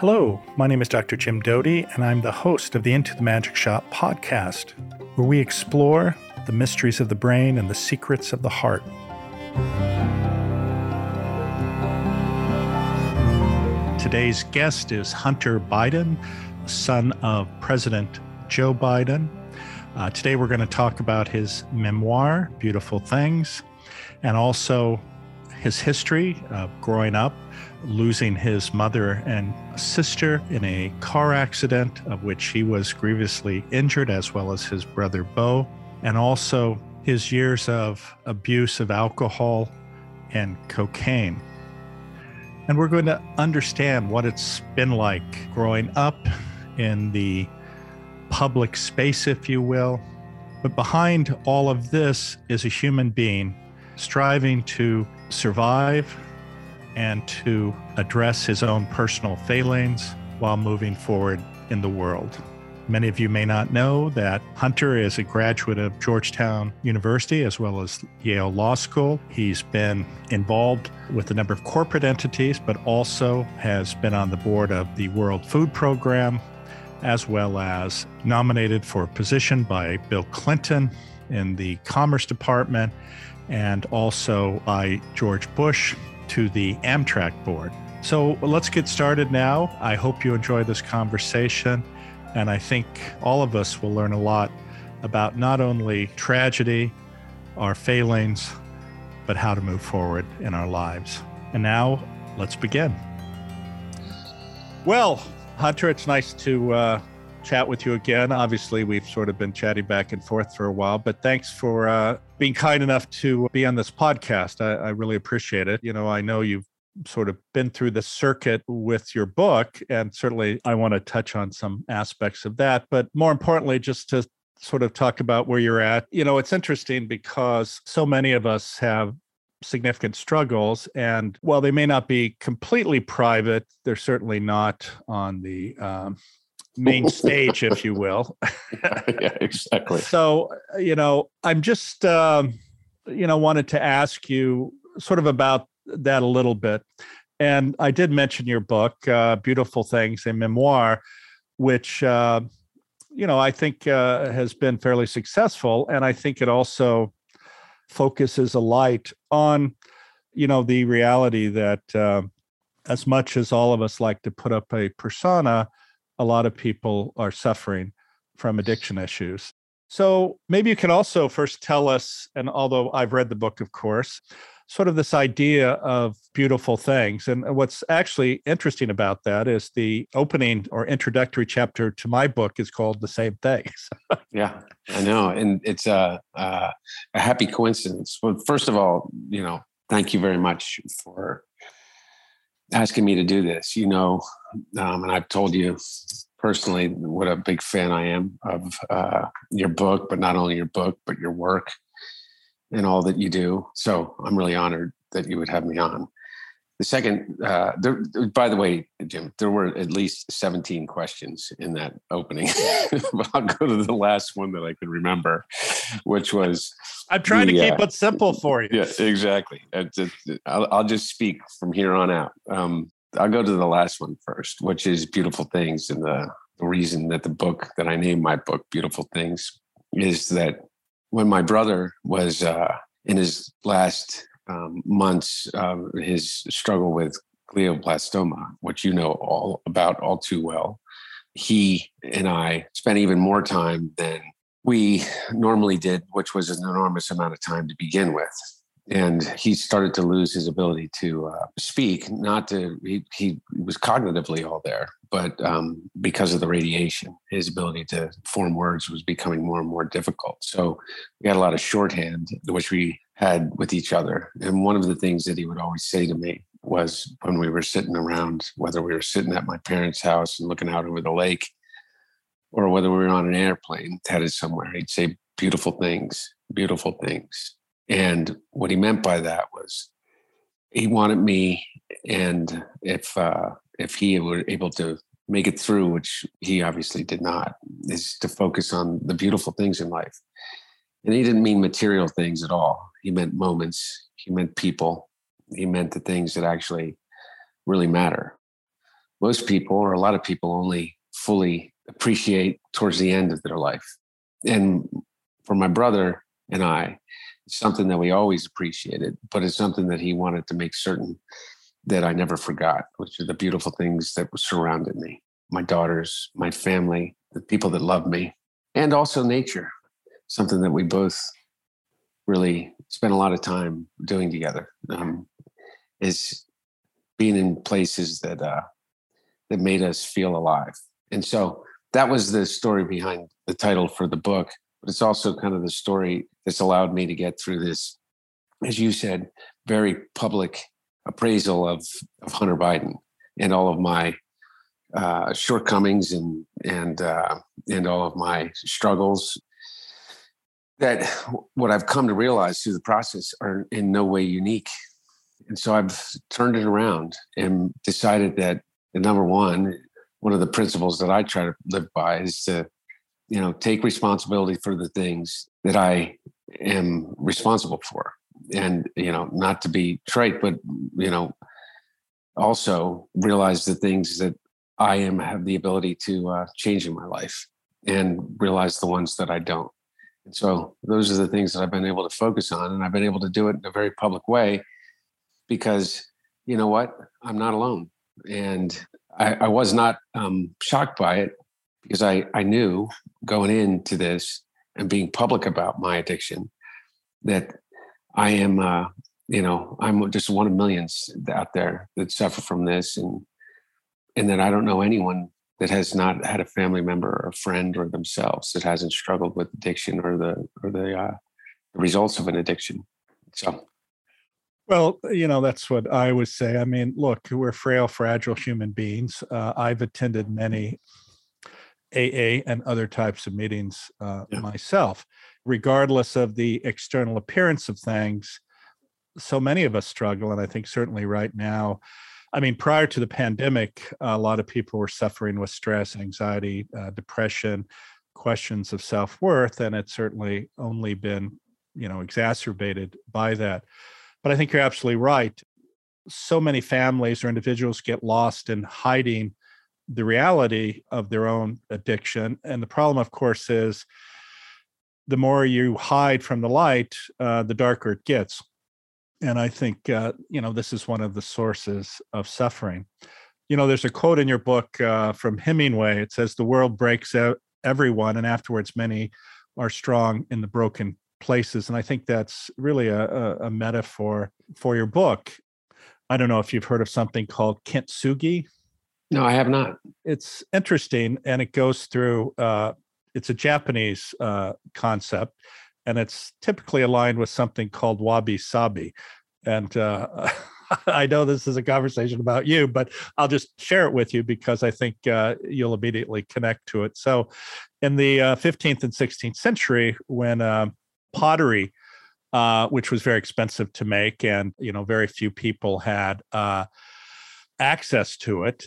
Hello, my name is Dr. Jim Doty, and I'm the host of the Into the Magic Shop podcast, where we explore the mysteries of the brain and the secrets of the heart. Today's guest is Hunter Biden, son of President Joe Biden. Uh, today, we're going to talk about his memoir, Beautiful Things, and also his history of growing up losing his mother and sister in a car accident, of which he was grievously injured, as well as his brother Bo, and also his years of abuse of alcohol and cocaine. And we're going to understand what it's been like growing up in the public space, if you will. But behind all of this is a human being striving to survive and to address his own personal failings while moving forward in the world. Many of you may not know that Hunter is a graduate of Georgetown University as well as Yale Law School. He's been involved with a number of corporate entities, but also has been on the board of the World Food Program, as well as nominated for a position by Bill Clinton in the Commerce Department and also by George Bush to the Amtrak board. So let's get started now. I hope you enjoy this conversation. And I think all of us will learn a lot about not only tragedy, our failings, but how to move forward in our lives. And now let's begin. Well, Hunter, it's nice to uh, chat with you again. Obviously, we've sort of been chatting back and forth for a while, but thanks for uh, being kind enough to be on this podcast. I, I really appreciate it. You know, I know you've sort of been through the circuit with your book, and certainly I want to touch on some aspects of that. But more importantly, just to sort of talk about where you're at. You know, it's interesting because so many of us have significant struggles. And while they may not be completely private, they're certainly not on the um, main stage, if you will. yeah, exactly. So, you know, I'm just, um, you know, wanted to ask you sort of about that a little bit. And I did mention your book, uh, Beautiful Things, a memoir, which, uh, you know, I think uh, has been fairly successful. And I think it also focuses a light on, you know, the reality that uh, as much as all of us like to put up a persona, a lot of people are suffering from addiction issues. So maybe you can also first tell us, and although I've read the book, of course, sort of this idea of beautiful things. And uh, what's actually interesting about that is the opening or introductory chapter to my book is called The Same Things. yeah, I know. And it's a, a, a happy coincidence. Well, first of all, you know, thank you very much for asking me to do this. You know, um, and I've told you personally what a big fan I am of uh, your book, but not only your book, but your work and all that you do. So I'm really honored that you would have me on. The second, uh, there, by the way, Jim, there were at least 17 questions in that opening. I'll go to the last one that I could remember, which was I'm trying the, to keep uh, it simple for you. Yeah, exactly. I'll, I'll, just speak from here on out. Um, I'll go to the last one first, which is Beautiful Things. And the, the reason that the book that I named my book Beautiful Things is that when my brother was uh, in his last um, months of his struggle with glioblastoma, which you know all about all too well, he and I spent even more time than we normally did, which was an enormous amount of time to begin with. And he started to lose his ability to uh, speak. Not to he, he was cognitively all there, but um, because of the radiation, his ability to form words was becoming more and more difficult. So we had a lot of shorthand, which we had with each other. And one of the things that he would always say to me was when we were sitting around, whether we were sitting at my parents' house and looking out over the lake, or whether we were on an airplane headed somewhere, he'd say, beautiful things, beautiful things. And what he meant by that was he wanted me, and if uh, if he were able to make it through, which he obviously did not, is to focus on the beautiful things in life. And he didn't mean material things at all. He meant moments. He meant people. He meant the things that actually really matter. most people or a lot of people only fully appreciate towards the end of their life. And for my brother and I, it's something that we always appreciated, but it's something that he wanted to make certain that I never forgot, which are the beautiful things that surrounded me my daughters, my family, the people that love me, and also nature, something that we both really spent a lot of time doing together. Um, is being in places that uh, that made us feel alive. And so that was the story behind the title for the book. But it's also kind of the story that's allowed me to get through this, as you said, very public appraisal of, of Hunter Biden and all of my uh, shortcomings and and uh, and all of my struggles. That what I've come to realize through the process are in no way unique, and so I've turned it around and decided that the number one, one of the principles that I try to live by is to, you know, take responsibility for the things that I am responsible for. And, you know, not to be trite, but, you know, also realize the things that I am have the ability to uh, change in my life and realize the ones that I don't. And so those are the things that I've been able to focus on. And I've been able to do it in a very public way because you know what? I'm not alone and I, I was not um, shocked by it because I, I knew going into this and being public about my addiction that I am, uh, you know, I'm just one of millions out there that suffer from this, and and that I don't know anyone that has not had a family member or a friend or themselves that hasn't struggled with addiction or the or the, uh, the results of an addiction. So well, you know, that's what I would say. I mean, look, we're frail, fragile human beings. Uh, I've attended many AA and other types of meetings uh, yeah. myself, regardless of the external appearance of things. So many of us struggle. And I think certainly right now, I mean, prior to the pandemic, a lot of people were suffering with stress, anxiety, uh, depression, questions of self worth. And it's certainly only been, you know, exacerbated by that. But I think you're absolutely right. So many families or individuals get lost in hiding the reality of their own addiction. And the problem, of course, is the more you hide from the light, uh, the darker it gets. And I think, uh, you know, this is one of the sources of suffering. You know, there's a quote in your book uh, from Hemingway. It says, The world breaks out everyone, and afterwards, many are strong in the broken places. And I think that's really a, a, a metaphor for your book. I don't know if you've heard of something called kintsugi. No, I have not. It's interesting, and it goes through. Uh, it's a Japanese uh, concept, and it's typically aligned with something called wabi sabi. And uh, I know this is a conversation about you, but I'll just share it with you because I think uh, you'll immediately connect to it. So, in the 15th uh, and 16th century, when um, pottery, uh, which was very expensive to make, and you know very few people had uh, access to it.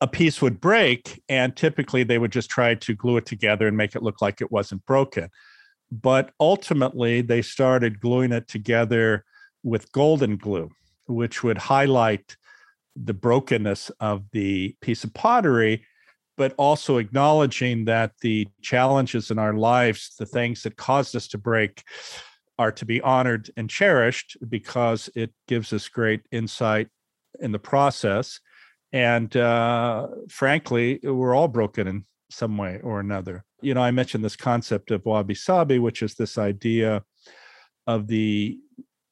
A piece would break, and typically they would just try to glue it together and make it look like it wasn't broken. But ultimately, they started gluing it together with golden glue, which would highlight the brokenness of the piece of pottery but also acknowledging that the challenges in our lives, the things that caused us to break, are to be honored and cherished because it gives us great insight in the process. And uh, frankly, we're all broken in some way or another. You know, I mentioned this concept of wabi sabi, which is this idea of the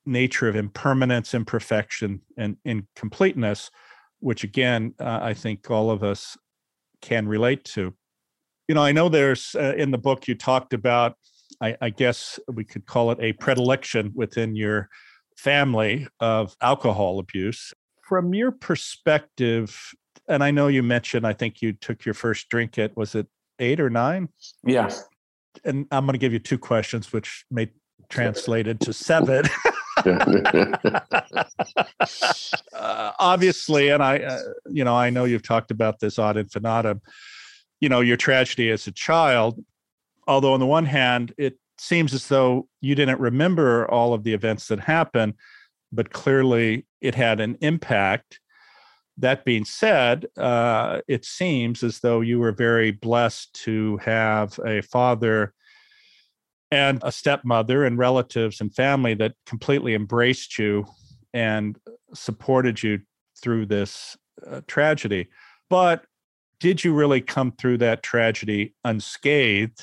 nature of impermanence, imperfection, and incompleteness, which again, uh, I think all of us can relate to. You know, I know there's uh, in the book you talked about, I, I guess we could call it a predilection within your family of alcohol abuse. From your perspective, and I know you mentioned, I think you took your first drink at, was it eight or nine? Yeah. And I'm going to give you two questions, which may translate into seven. uh, obviously, and I, uh, you know, I know you've talked about this ad infinitum. You know, your tragedy as a child. Although on the one hand, it seems as though you didn't remember all of the events that happened, but clearly it had an impact. That being said, uh, it seems as though you were very blessed to have a father and a stepmother and relatives and family that completely embraced you and supported you through this uh, tragedy. But did you really come through that tragedy unscathed?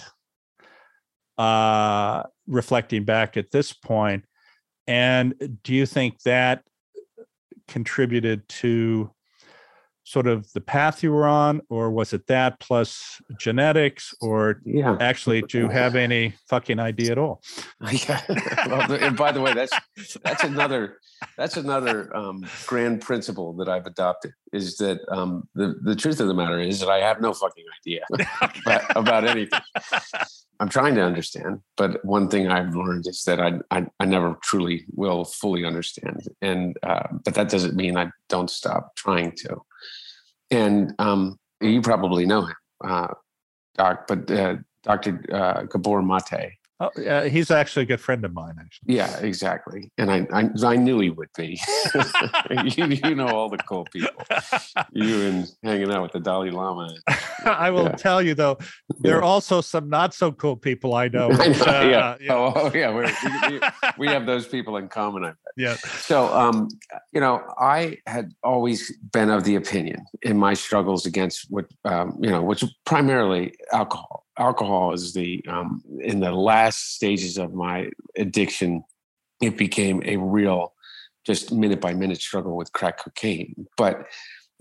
Uh, reflecting back at this point, and do you think that contributed to sort of the path you were on, or was it that plus genetics, or yeah. actually do you have any fucking idea at all? Yeah. well, and by the way, that's that's another that's another um, grand principle that I've adopted is that um, the the truth of the matter is that I have no fucking idea about, about anything. I'm trying to understand, but one thing I've learned is that I I, I never truly will fully understand, and uh, but that doesn't mean I don't stop trying to. And um, you probably know him, uh, Doc, but uh, Dr. Uh, Gabor Mate Oh, yeah, he's actually a good friend of mine. Actually, yeah, exactly. And I, I, I knew he would be. you, you know all the cool people. You and hanging out with the Dalai Lama. I will yeah. tell you though, there yeah. are also some not so cool people I know. I know uh, yeah. yeah. Oh, oh yeah. We, we, we, have those people in common. I bet. Yeah. So, um, you know, I had always been of the opinion in my struggles against what, um, you know, which primarily alcohol alcohol is the um, in the last stages of my addiction it became a real just minute by minute struggle with crack cocaine. But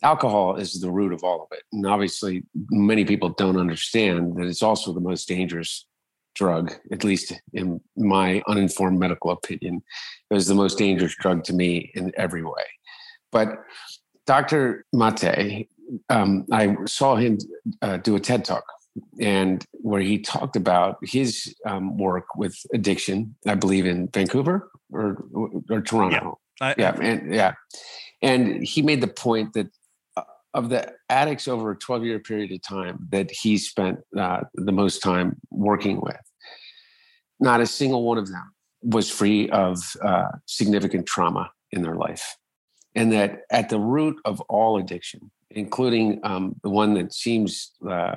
alcohol is the root of all of it. And obviously many people don't understand that it's also the most dangerous drug at least in my uninformed medical opinion. It was the most dangerous drug to me in every way. But dr mate um, i saw him uh, do a ted talk and where he talked about his um, work with addiction, I believe in Vancouver or or Toronto. Yeah, I, yeah, and yeah, and he made the point that uh, of the addicts over a 12 year period of time that he spent uh, the most time working with, not a single one of them was free of uh, significant trauma in their life. And that at the root of all addiction, including um, the one that seems uh,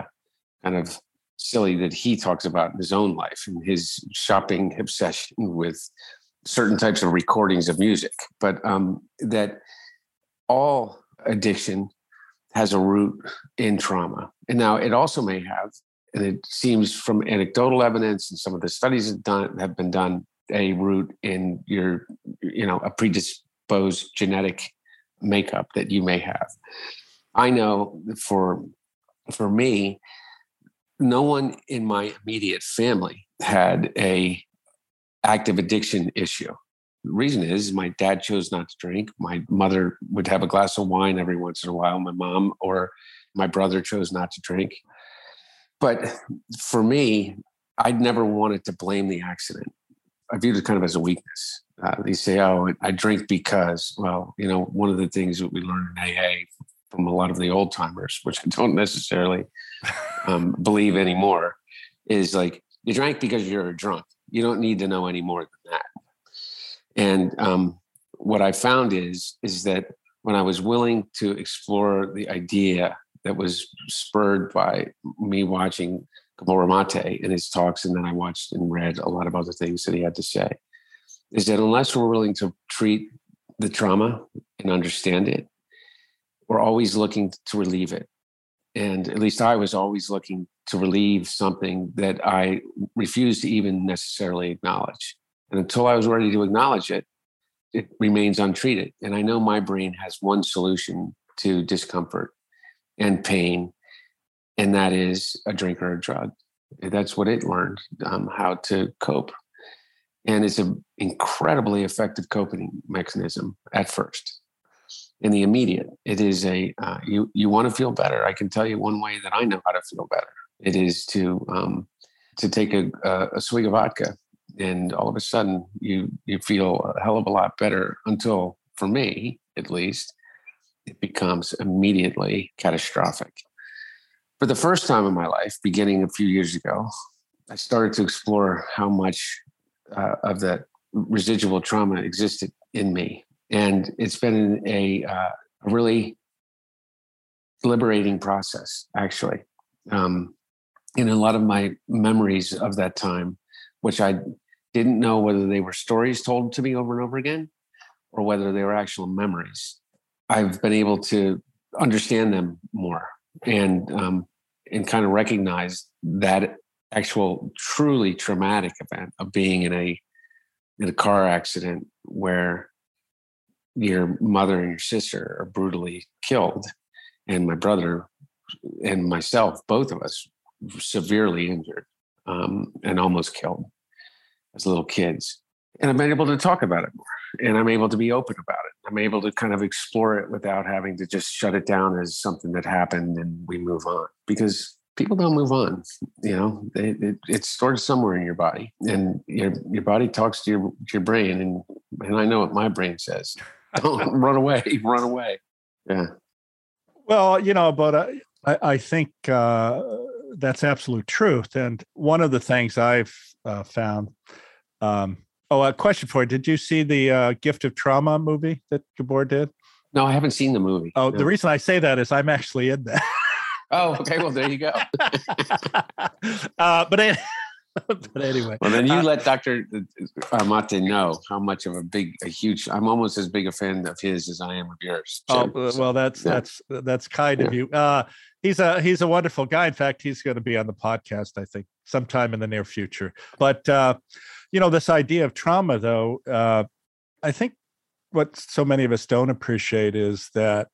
kind of silly that he talks about in his own life and his shopping obsession with certain types of recordings of music, but um, that all addiction has a root in trauma. And now it also may have, and it seems from anecdotal evidence and some of the studies have, done, have been done, a root in your, you know, a predisposed genetic makeup that you may have. I know for for me, no one in my immediate family had a active addiction issue. The reason is my dad chose not to drink. My mother would have a glass of wine every once in a while. My mom or my brother chose not to drink. But for me, I'd never wanted to blame the accident. I viewed it kind of as a weakness. Uh, they say, "Oh, I drink because." Well, you know, one of the things that we learn in AA from a lot of the old timers, which I don't necessarily um, believe anymore, is like you drank because you're a drunk. You don't need to know any more than that. And um, what I found is is that when I was willing to explore the idea that was spurred by me watching Gabor Mate in his talks, and then I watched and read a lot of other things that he had to say, is that unless we're willing to treat the trauma and understand it, we're always looking to relieve it. And at least I was always looking to relieve something that I refused to even necessarily acknowledge. And until I was ready to acknowledge it, it remains untreated. And I know my brain has one solution to discomfort and pain, and that is a drink or a drug. That's what it learned um, how to cope. And it's an incredibly effective coping mechanism at first in the immediate. It is a uh, you you want to feel better. I can tell you one way that I know how to feel better. It is to um, to take a, a, a swig of vodka, and all of a sudden you you feel a hell of a lot better. Until for me, at least, it becomes immediately catastrophic. For the first time in my life, beginning a few years ago, I started to explore how much uh, of that residual trauma existed in me and it's been a, uh, really liberating process, actually. Um, in a lot of my memories of that time, which I didn't know whether they were stories told to me over and over again or whether they were actual memories, I've been able to understand them more and um, and kind of recognize that actual truly traumatic event of being in a in a car accident where your mother and your sister are brutally killed and my brother and myself both of us severely injured um, and almost killed as little kids and i've been able to talk about it more and i'm able to be open about it i'm able to kind of explore it without having to just shut it down as something that happened and we move on because people don't move on. You know, they, it, it's stored somewhere in your body, and your your body talks to your your brain, and and I know what my brain says. Don't run away, run away. Yeah. Well, you know, but uh, I, I think uh, that's absolute truth. And one of the things I've uh, found. Um, oh, a question for you: Did you see the uh, Gift of Trauma movie that Gabor did? No, I haven't seen the movie. Oh, no. the reason I say that is I'm actually in that. Oh, okay. Well, there you go. uh, but, but anyway. Well, then you uh, let Dr. Amate know how much of a big, a huge, I'm almost as big a fan of his as I am of yours. So, oh, well, that's, yeah. that's, that's kind yeah. of you. Uh, he's a, he's a wonderful guy. In fact, he's going to be on the podcast, I think sometime in the near future. But, uh, you know, this idea of trauma though, uh, I think what so many of us don't appreciate is that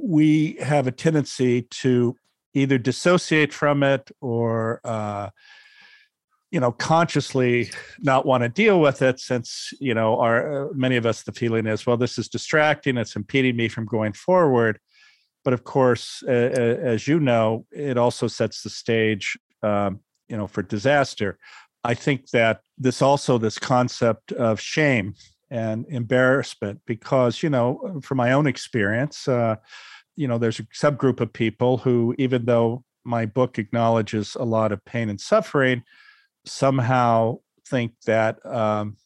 we have a tendency to either dissociate from it or uh, you know consciously not want to deal with it since you know our uh, many of us the feeling is well this is distracting it's impeding me from going forward. But of course uh, as you know it also sets the stage um, you know for disaster. I think that this also this concept of shame and embarrassment because you know from my own experience uh, you know there's a subgroup of people who even though my book acknowledges a lot of pain and suffering somehow think that um,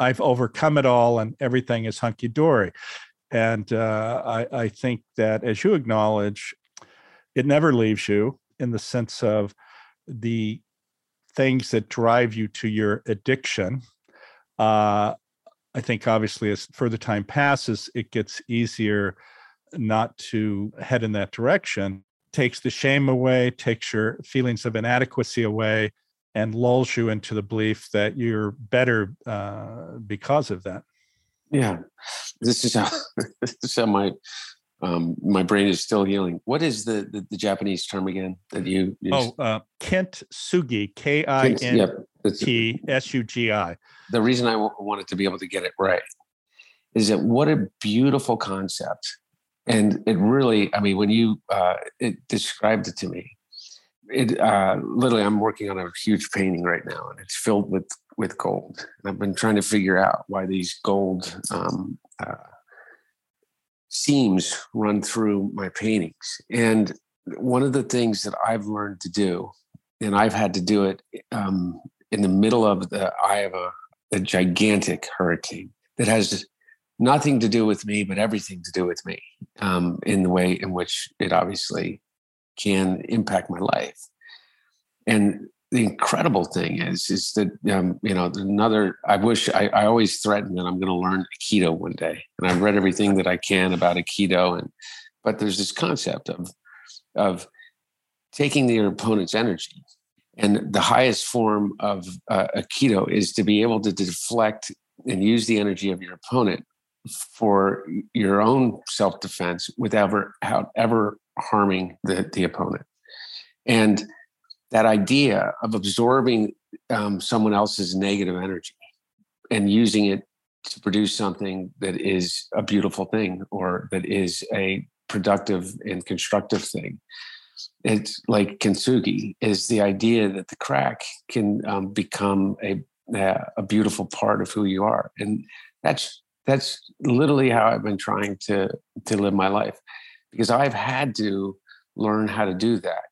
i've overcome it all and everything is hunky-dory and uh, I, I think that as you acknowledge it never leaves you in the sense of the things that drive you to your addiction uh, I think obviously as further time passes, it gets easier not to head in that direction. Takes the shame away, takes your feelings of inadequacy away, and lulls you into the belief that you're better uh, because of that. Yeah, this is how this is how my um, my brain is still healing. What is the the, the Japanese term again that you? Use? Oh, uh, Kint Sugi, K I N T S U G I. The reason I w- wanted to be able to get it right is that what a beautiful concept, and it really, I mean, when you uh, it described it to me, it uh, literally, I'm working on a huge painting right now, and it's filled with with gold. And I've been trying to figure out why these gold um, uh, seams run through my paintings. And one of the things that I've learned to do, and I've had to do it um, in the middle of the eye of a, a gigantic hurricane that has nothing to do with me, but everything to do with me um, in the way in which it obviously can impact my life. And the incredible thing is is that um, you know another i wish I, I always threaten that i'm going to learn aikido one day and i've read everything that i can about aikido and but there's this concept of of taking your opponent's energy and the highest form of uh, aikido is to be able to deflect and use the energy of your opponent for your own self-defense without ever, ever harming the, the opponent and that idea of absorbing um, someone else's negative energy and using it to produce something that is a beautiful thing or that is a productive and constructive thing. It's like kintsugi is the idea that the crack can um, become a a beautiful part of who you are, and that's that's literally how I've been trying to to live my life, because I've had to learn how to do that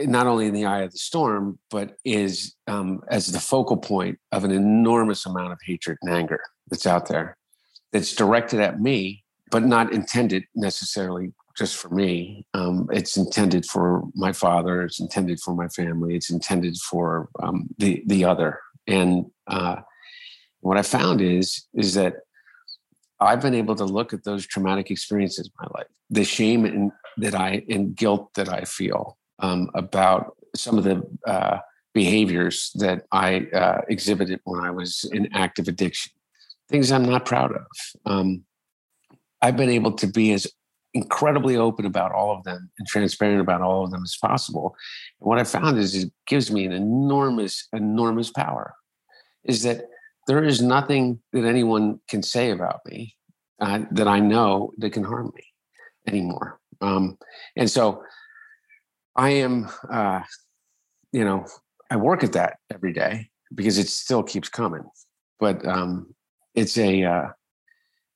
not only in the eye of the storm, but is um, as the focal point of an enormous amount of hatred and anger that's out there, that's directed at me, but not intended necessarily just for me. Um, it's intended for my father. It's intended for my family. It's intended for um, the the other. And uh, what I found is is that I've been able to look at those traumatic experiences in my life, the shame and that I and guilt that I feel um, about some of the uh, behaviors that I uh, exhibited when I was in active addiction, things I'm not proud of. Um, I've been able to be as incredibly open about all of them and transparent about all of them as possible. And what I found is it gives me an enormous, enormous power. Is that there is nothing that anyone can say about me uh, that I know that can harm me anymore. Um, and so I am, uh, you know, I work at that every day because it still keeps coming. But um, it's a, uh,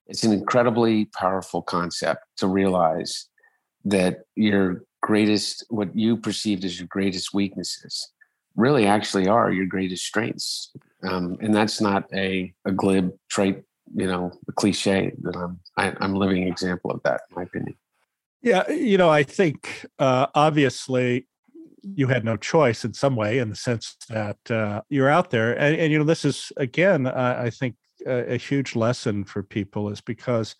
it's an incredibly powerful concept to realize that your greatest, what you perceived as your greatest weaknesses, really actually are your greatest strengths. Um, and that's not a, a glib trait, you know, a cliche that I'm, I, am i am a living example of that, in my opinion. Yeah, you know, I think uh, obviously you had no choice in some way, in the sense that uh, you're out there, and, and you know, this is again, uh, I think, a, a, huge lesson for people is because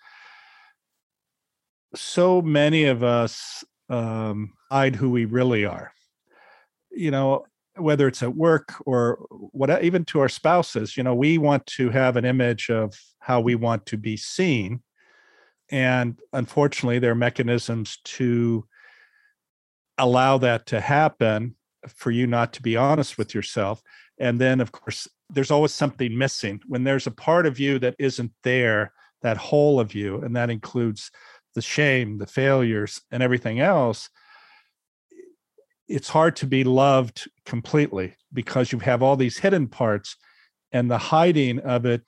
so many of us um, hide who we really are. You know, whether it's at work or what, even to our spouses. You know, we want to have an image of how we want to be seen and unfortunately, there are mechanisms to allow that to happen for you not to be honest with yourself. And then, of course, there's always something missing. When there's a part of you that isn't there, that whole of you, and that includes the shame, the failures, and everything else, it's hard to be loved completely because you have all these hidden parts, and the hiding of it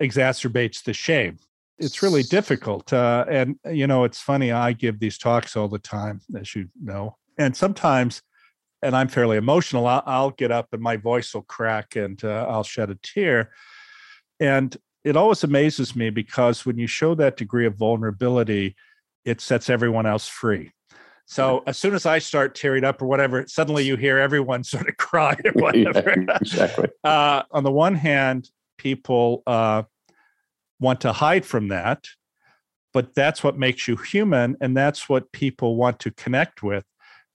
exacerbates the shame it's really difficult. Uh, and you know, it's funny. I give these talks all the time, as you know, and sometimes, and I'm fairly emotional. I'll, I'll get up and my voice will crack, and uh, I'll shed a tear. And it always amazes me because when you show that degree of vulnerability, it sets everyone else free. So as soon as I start tearing up or whatever, suddenly you hear everyone sort of cry or whatever. Yeah, exactly. Uh, on the one hand, people uh, want to hide from that but that's what makes you human and that's what people want to connect with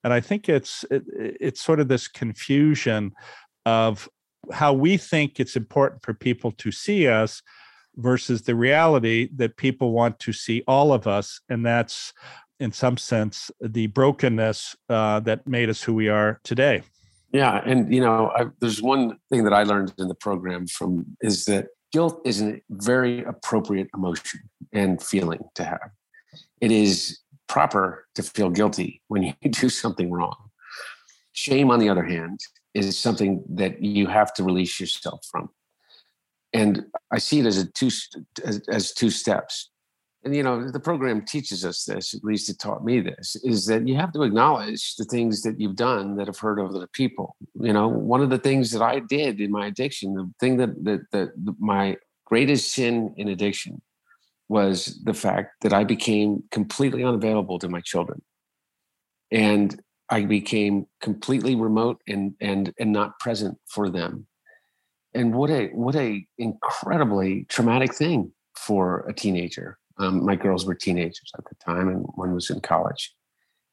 and i think it's it, it's sort of this confusion of how we think it's important for people to see us versus the reality that people want to see all of us and that's in some sense the brokenness uh, that made us who we are today yeah and you know I, there's one thing that i learned in the program from is that guilt is a very appropriate emotion and feeling to have. It is proper to feel guilty when you do something wrong. Shame, on the other hand, is something that you have to release yourself from. And I see it as a two as, as two steps and you know the program teaches us this at least it taught me this is that you have to acknowledge the things that you've done that have hurt other people. You know one of the things that i did in my addiction the thing that that, that my greatest sin in addiction was the fact that i became completely unavailable to my children. And i became completely remote and and and not present for them. And what a what a incredibly traumatic thing for a teenager um, my girls were teenagers at the time, and one was in college.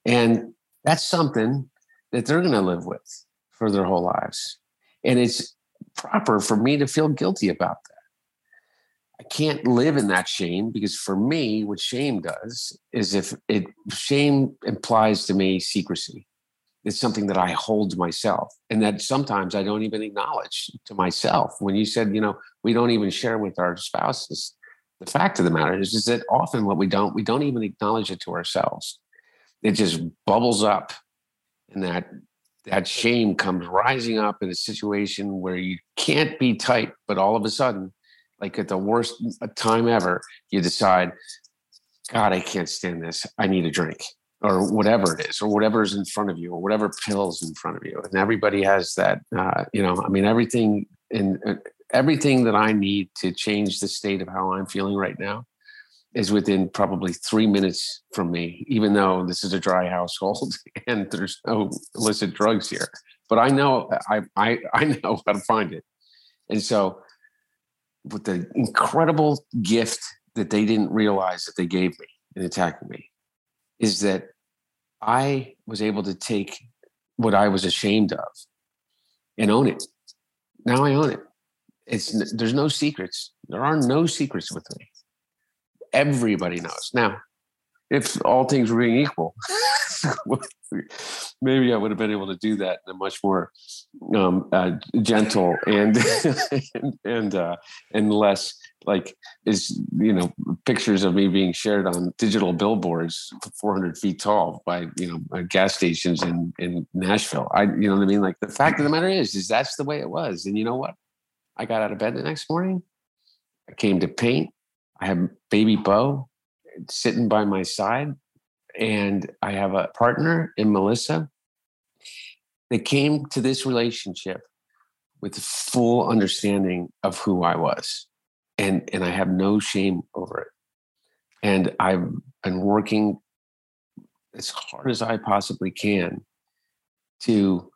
And that's something that they're going to live with for their whole lives. And it's proper for me to feel guilty about that. I can't live in that shame because for me, what shame does is if it shame implies to me secrecy. It's something that I hold myself and that sometimes I don't even acknowledge to myself. When you said, you know, we don't even share with our spouses, the fact of the matter is, is that often what we don't, we don't even acknowledge it to ourselves. It just bubbles up and that that shame comes rising up in a situation where you can't be tight, but all of a sudden, like at the worst time ever, you decide, God, I can't stand this. I need a drink or whatever it is, or whatever is in front of you, or whatever pills in front of you. And everybody has that, uh, you know, I mean, everything in uh, everything that I need to change the state of how I'm feeling right now is within probably three minutes from me, even though this is a dry household and there's no illicit drugs here. But I know I I I know how to find it. And so with the incredible gift that they didn't realize that they gave me in attacking me is that I was able to take what I was ashamed of and own it. Now I own it. It's there's no secrets. There are no secrets with me. Everybody knows. Now, if all things were being equal, maybe I would have been able to do that in a much more um, uh, gentle and and uh, and less like is you know pictures of me being shared on digital billboards 400 feet tall by you know uh, gas stations in in Nashville. I you know what I mean. Like the fact of the matter is, is that's the way it was. And you know what? I got out of bed the next morning. I came to paint. I have baby Bo sitting by my side and I have a partner in Melissa that came to this relationship with full understanding of who I was. And, and I have no shame over it. And I've been working as hard as I possibly can to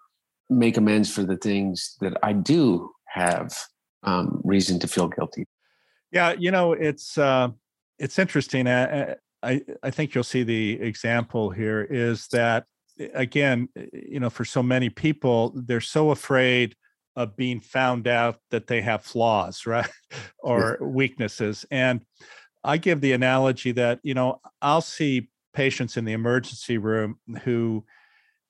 make amends for the things that I do have um, reason to feel guilty. Yeah, you know, it's uh, it's interesting. Uh, I, I think you'll see the example here is that again, you know, for so many people, they're so afraid of being found out that they have flaws, right? or weaknesses. And I give the analogy that, you know, I'll see patients in the emergency room who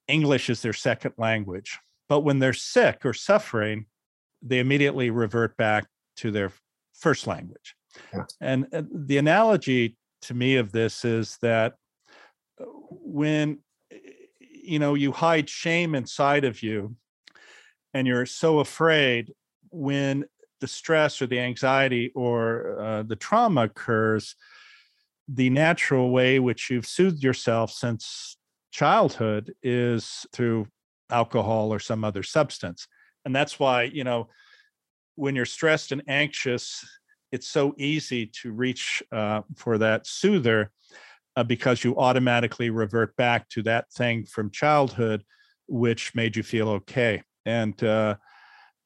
English is their second language. But when they're sick or suffering, they immediately revert back to their first language. Yeah. And the analogy to me of this is that uh, when you know you hide shame inside of you and you're so afraid when the stress or the anxiety or uh, the trauma occurs the natural way which you've soothed yourself since childhood is through alcohol or some other substance and that's why you know when you're stressed and anxious it's so easy to reach uh, for that soother uh, because you automatically revert back to that thing from childhood which made you feel okay. And uh,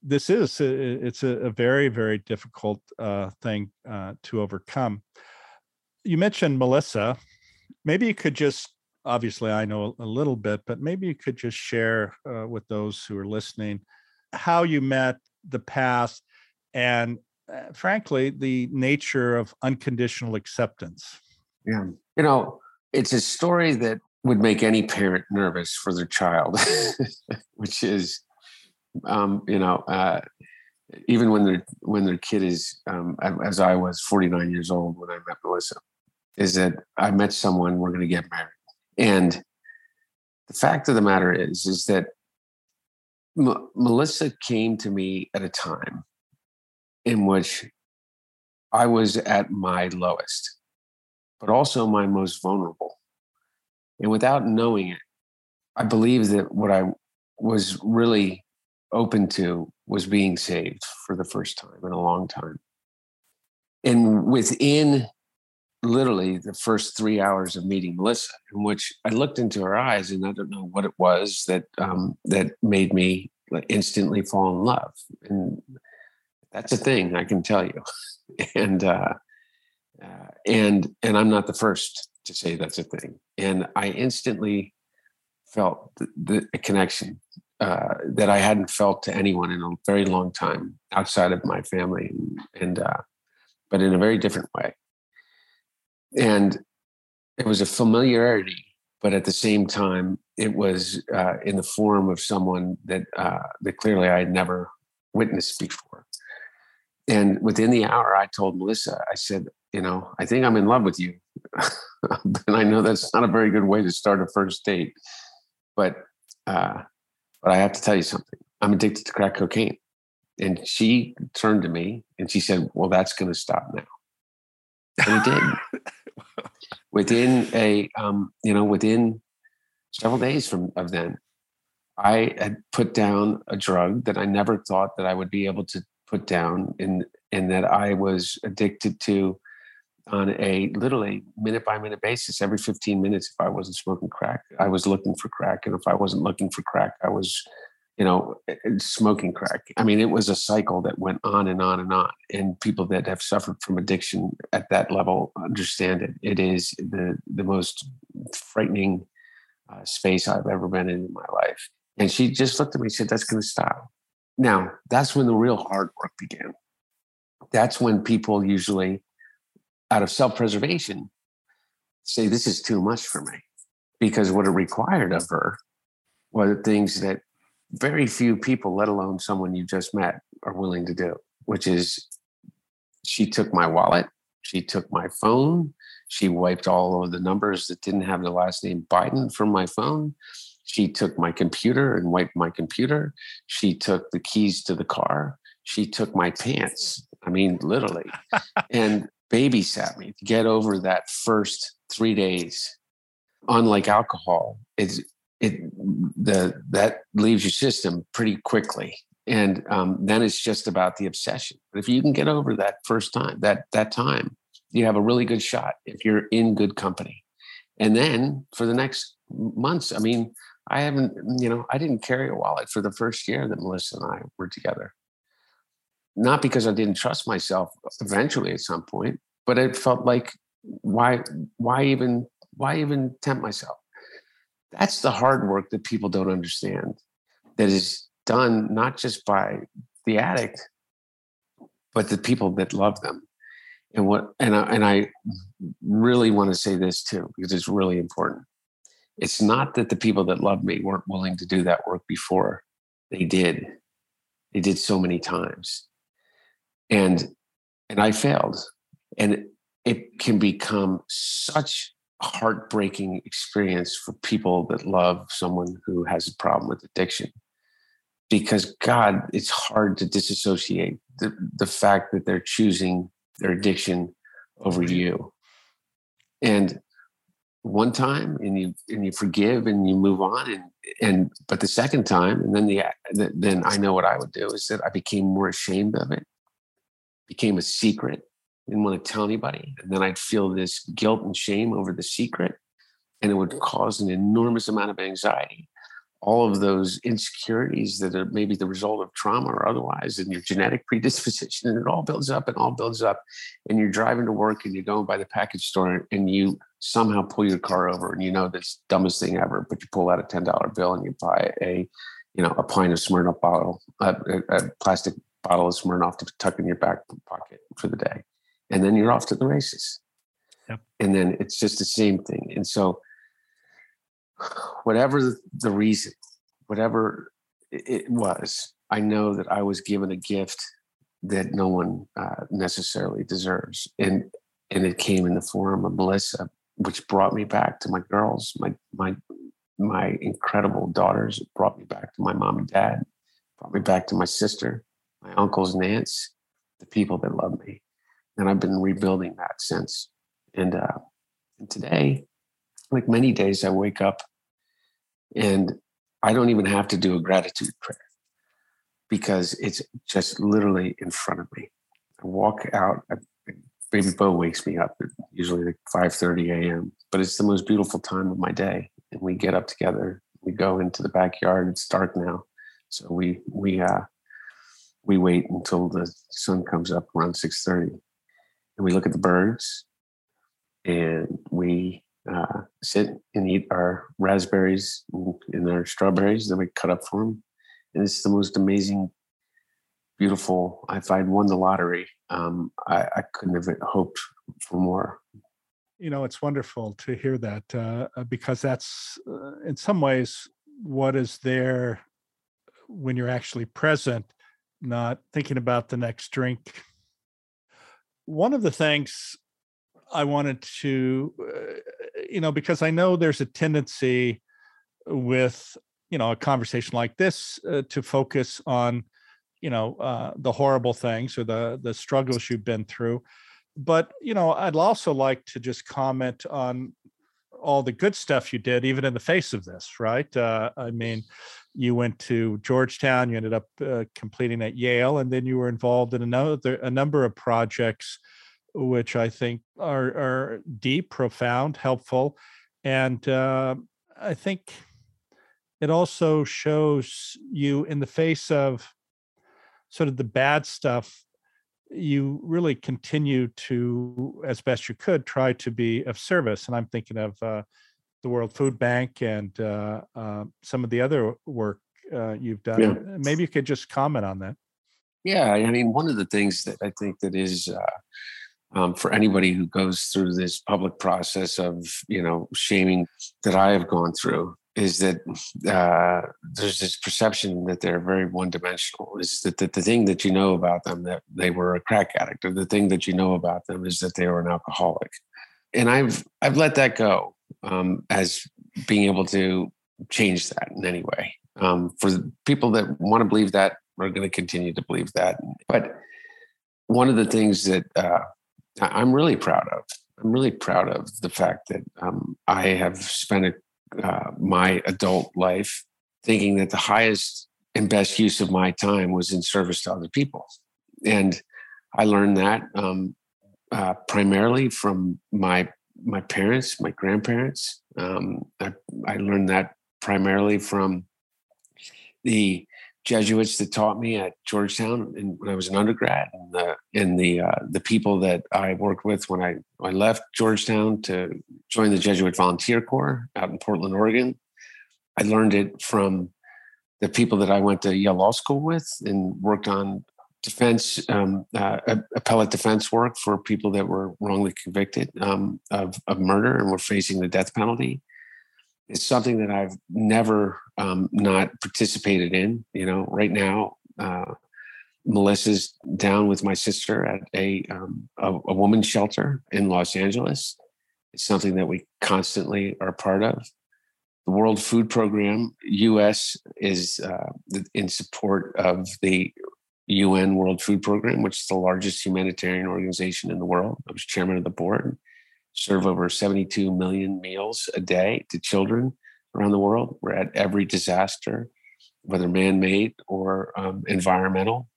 this is uh, it's a, a, very very difficult uh, thing uh, to overcome. You mentioned melissa. Maybe you could just obviously i know a little bit but maybe you could just share with those who are listening how you met the past and uh, frankly, the nature of unconditional acceptance. Yeah. You know, it's a story that would make any parent nervous for their child, which is, um, you know, uh, even when their when their kid is, um, as I was 49 years old when I met Melissa, is that I met someone we're going to get married, and the fact of the matter is, is that M- Melissa came to me at a time in which I was at my lowest, but also my most vulnerable. And without knowing it, I believe that what I was really open to was being saved for the first time in a long time. And within literally the first three hours of meeting Melissa, in which I looked into her eyes, and I don't know what it was that um, that made me instantly fall in love. And that's a thing I can tell you, and uh, uh, and and I'm not the first to say that's a thing. And I instantly felt the, the connection uh, that I hadn't felt to anyone in a very long time outside of my family, and, and uh, but in a very different way. And it was a familiarity, but at the same time, it was uh, in the form of someone that uh, that clearly I had never witnessed before. And within the hour, I told Melissa, I said, you know, I think I'm in love with you. and I know that's not a very good way to start a first date. But uh, but I have to tell you something. I'm addicted to crack cocaine. And she turned to me and she said, Well, that's going to stop now. And it did. within a, um, you know, within several days from of then, I had put down a drug that I never thought that I would be able to put down and in that I was addicted to on a literally minute by minute basis. Every 15 minutes if i wasn't smoking crack i was looking for crack. And if i wasn't looking for crack i was you know smoking crack. I mean it was a cycle that went on and on and on and people that have suffered from addiction at that level understand it. It is the the most frightening uh, space i've ever been in in my life. And she just looked at me and said that's going to stop. Now that's when the real hard work began. That's when people usually out of self-preservation say this is too much for me because what it required of her were things that very few people let alone someone you just met are willing to do which is she took my wallet she took my phone she wiped all of the numbers that didn't have the last name biden from my phone. She took my computer and wiped my computer. She took the keys to the car. She took my pants. I mean literally. And babysat me to get over that first three days. Unlike alcohol, it's it the that leaves your system pretty quickly, and um, then it's just about the obsession. But if you can get over that first time, that that time, you have a really good shot if you're in good company. And then for the next months, I mean, I haven't, you know, I didn't carry a wallet for the first year that Melissa and I were together not because I didn't trust myself eventually at some point, but it felt like why why even why even tempt myself? That's the hard work that people don't understand. That is done not just by the addict, but the people that love them. And what and I, and I really want to say this too because it's really important. It's not that the people that love me weren't willing to do that work before. They did. They did so many times and and i failed and it can become such heartbreaking experience for people that love someone who has a problem with addiction because god it's hard to disassociate the, the fact that they're choosing their addiction over you and one time and you and you forgive and you move on and and but the second time and then the then i know what i would do is that i became more ashamed of it became a secret. Didn't want to tell anybody. And then I'd feel this guilt and shame over the secret. And it would cause an enormous amount of anxiety. All of those insecurities that are maybe the result of trauma or otherwise, and your genetic predisposition, and it all builds up and all builds up. And you're driving to work and you're going by the package store and you somehow pull your car over and you know this dumbest thing ever, but you pull out a $10 bill and you buy a, you know, a pint of Smirnoff bottle, a, a, a plastic bottle of Smirnoff to tuck in your back pocket for the day. And then you're off to the races. Yep. And then it's just the same thing. And so, whatever the reason, whatever it was, I know that I was given a gift that no one uh, necessarily deserves. And and it came in the form of Melissa, which brought me back to my girls, my my my incredible daughters. It brought me back to my mom and dad. Brought me back to my sister my uncles and aunts, the people that love me. And I've been rebuilding that since. And, uh, and today, like many days, I wake up and I don't even have to do a gratitude prayer because it's just literally in front of me. I walk out. I, baby Bo wakes me up at usually like 5:30 a.m. But it's the most beautiful time of my day, and we get up together. We go into the backyard. It's dark now, so we we uh, we wait until the sun comes up around 6.30 and we look at the birds and we uh, sit and eat our raspberries and our strawberries that we cut up for them and it's the most amazing beautiful if i'd won the lottery. Um, I, I, couldn't have hoped for more. You know it's wonderful to hear that uh, because that's uh, in some ways what is there when you're actually present not thinking about the next drink. One of the things I wanted to, uh, you know, because I know there's a tendency with, you know, a conversation like this uh, to focus on, you know, uh, the horrible things or the the struggles you've been through. But you know, I'd also like to just comment on all the good stuff you did, even in the face of this, right? Uh, I mean, you went to Georgetown, you ended up uh, completing at Yale, and then you were involved in another a number of projects which I think are, are deep, profound, helpful. And uh, I think it also shows you in the face of sort of the bad stuff you really continue to as best you could try to be of service and i'm thinking of uh, the world food bank and uh, uh, some of the other work uh, you've done yeah. maybe you could just comment on that yeah i mean one of the things that i think that is uh, um, for anybody who goes through this public process of you know shaming that i have gone through is that uh, there's this perception that they're very one-dimensional. Is that the, the thing that you know about them that they were a crack addict, or the thing that you know about them is that they were an alcoholic. And I've I've let that go um, as being able to change that in any way. Um, for people that want to believe that we're going to continue to believe that. But one of the things that uh, I'm really proud of, I'm really proud of the fact that um, I have spent a uh, my adult life thinking that the highest and best use of my time was in service to other people. And I learned that um, uh, primarily from my my parents, my grandparents. Um, I, I learned that primarily from the Jesuits that taught me at Georgetown and when I was an undergrad, and the and the uh, the people that I worked with when I I left Georgetown to join the Jesuit Volunteer Corps out in Portland, Oregon. I learned it from the people that I went to Yale Law School with and worked on defense, um, uh, appellate defense work for people that were wrongly convicted um, of, of murder and were facing the death penalty it's something that I've never um, not participated in. You know, right now, uh, Melissa's down with my sister at a, um, a a woman's shelter in Los Angeles. It's something that we constantly are part of. The World Food Program (U.S.) is uh, in support of the UN World Food Program, which is the largest humanitarian organization in the world. I was chairman of the board serve over 72 million meals a day to children around the world. We're at every disaster, whether man made or um, environmental,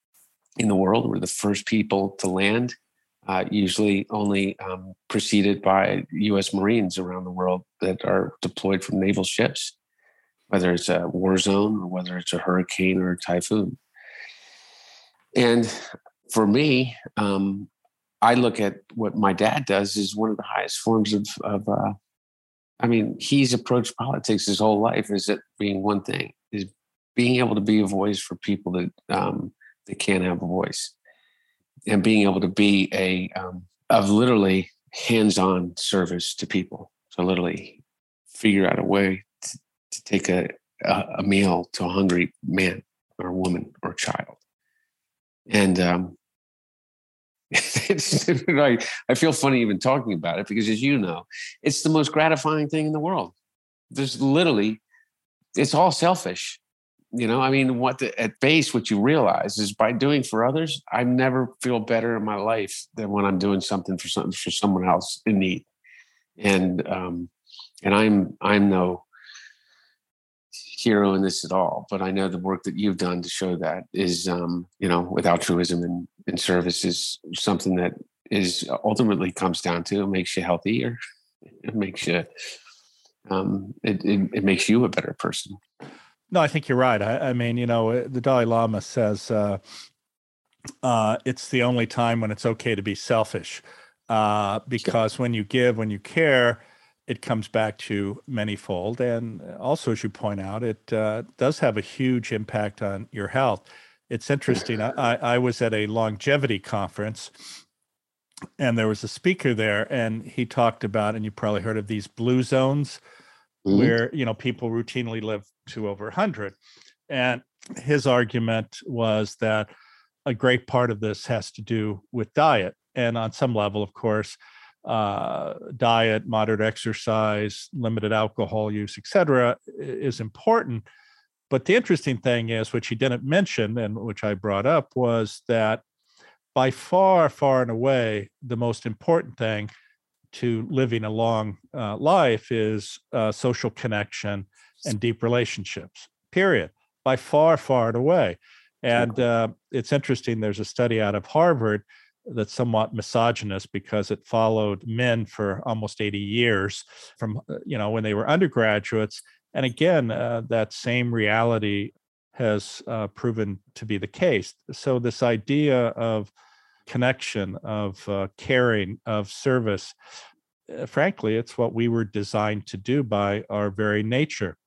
in the world. We're the first people to land, uh, usually only um, preceded by US Marines around the world that are deployed from naval ships, whether it's a war zone or whether it's a hurricane or a typhoon. And for me, um, I look at what my dad does is one of the highest forms of, of uh, I mean, he's approached politics his whole life as it being one thing is being able to be a voice for people that um, that can't have a voice, and being able to be a um, of literally hands-on service to people. So literally figure out a way to, to take a, a, a meal to a hungry man or woman or child, and um, it's, I, I feel funny even talking about it because, as you know, it's the most gratifying thing in the world. There's literally, it's all selfish. You know, I mean, what the, at base, what you realize is by doing for others, I never feel better in my life than when I'm doing something for something for someone else in need. And um, and I'm I'm no hero in this at all, but I know the work that you've done to show that is, um, you know, with altruism and, and service is something that is ultimately comes down to it makes you healthier. It makes you, um, it, it, it makes you a better person. No, I think you're right. I, I mean, you know, uh, the Dalai Lama says uh, uh, it's the only time when it's okay to be selfish, uh, because when you give, when you care, it comes back to manyfold. And also, as you point out, it uh, does have a huge impact on your health. It's interesting. I, I was at a longevity conference and there was a speaker there and he talked about, and you probably heard of these blue zones mm-hmm. where, you know, people routinely live to over 100. And his argument was that a great part of this has to do with diet. And on some level, of course, uh, diet, moderate exercise, limited alcohol use, etc., is important. But the interesting thing is, which he didn't mention and which I brought up, was that by far, far and away, the most important thing to living a long uh, life is uh, social connection and deep relationships, period, by far, far and away. And uh, it's interesting, there's a study out of Harvard that's somewhat misogynist because it followed men for almost 80 years from uh, you know when they were undergraduates. And again uh, that same reality has uh, proven to be the case. So this idea of connection of uh, caring of service uh, frankly it's what we were designed to do by our very nature.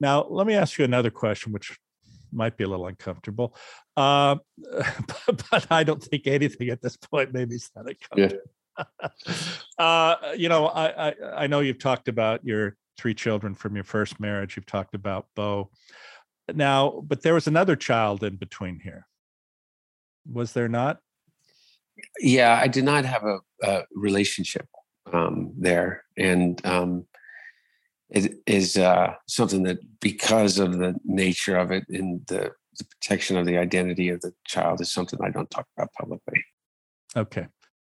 Now let me ask you another question which might be a little uncomfortable. Uh, but, but, I don't think anything at this point maybe me sound uncomfortable. Yeah. uh, you know, I, I, I know you've talked about your three children from your first marriage. You've talked about Bo. Now, but there was another child in between here. Was there not? Yeah, I did not have a, a relationship um, there, and um, it is uh, something that because of the nature of it and the, the, protection of the identity of the child is something I don't talk about publicly. Okay.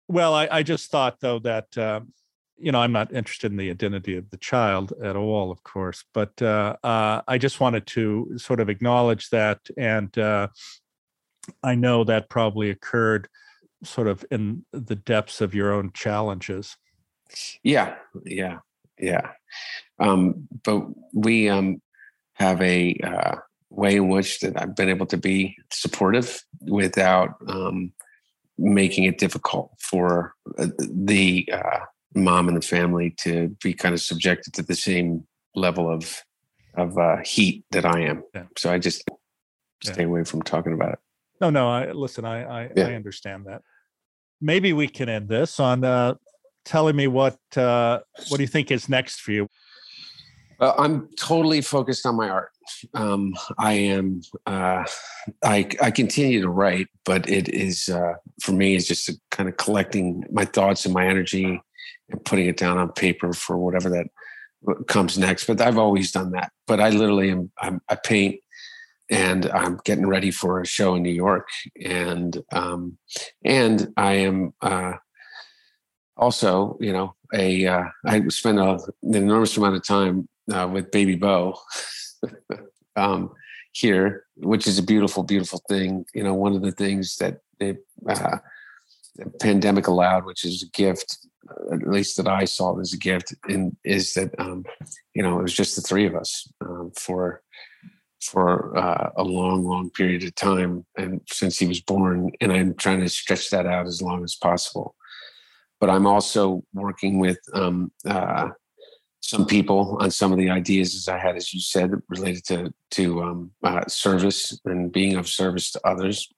Well, I, I just thought though that uh, you know I'm not interested in the identity of the child at all, of course, but uh, uh I just wanted to sort of acknowledge that, and uh, I know that probably occurred sort of in the depths of your own challenges. Yeah, yeah, yeah. Um, but we um, have a uh, way in which that I've been able to be supportive without um, making it difficult for uh, the uh, mom and the family to be kind of subjected to the same level of of uh, heat that I am. Yeah. So I just stay yeah. away from talking about it. No, no. I listen. I I, yeah. I understand that. Maybe we can end this on uh, telling me what uh, what do you think is next for you? Uh, I'm totally focused on my art. Um, I am. Uh, I I continue to write, but it is uh, for me is just kind of collecting my thoughts and my energy and putting it down on paper for whatever that comes next. But I've always done that. But I literally am. I'm, i paint, and I'm getting ready for a show in New York, and um, and I am. Uh, also, you know, a uh, I spend an enormous amount of time uh, with baby Bo um, here, which is a beautiful, beautiful thing. You know, one of the things that uh, the pandemic allowed, which is a gift, uh, at least that I saw as a gift, and is that um, you know it was just the three of us um, for for uh, a long, long period of time, and since he was born, and I'm trying to stretch that out as long as possible. But I'm also working with um, uh, some people on some of the ideas as I had, as you said, related to to um, uh, service and being of service to others.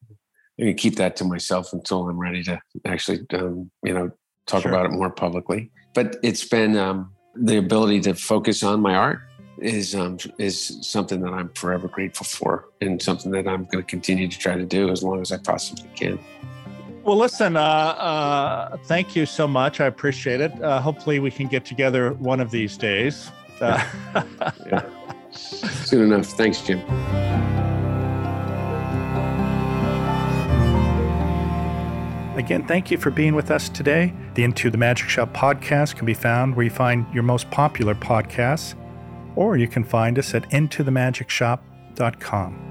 I'm to keep that to myself until I'm ready to actually, um, you know, talk sure. about it more publicly. But it's been um, the ability to focus on my art is um, is something that I'm forever grateful for, and something that I'm going to continue to try to do as long as I possibly can. Well, listen, uh, uh, thank you so much. I appreciate it. Uh, hopefully, we can get together one of these days. Uh, yeah. yeah. Soon enough. Thanks, Jim. Again, thank you for being with us today. The Into the Magic Shop podcast can be found where you find your most popular podcasts, or you can find us at intothemagicshop.com.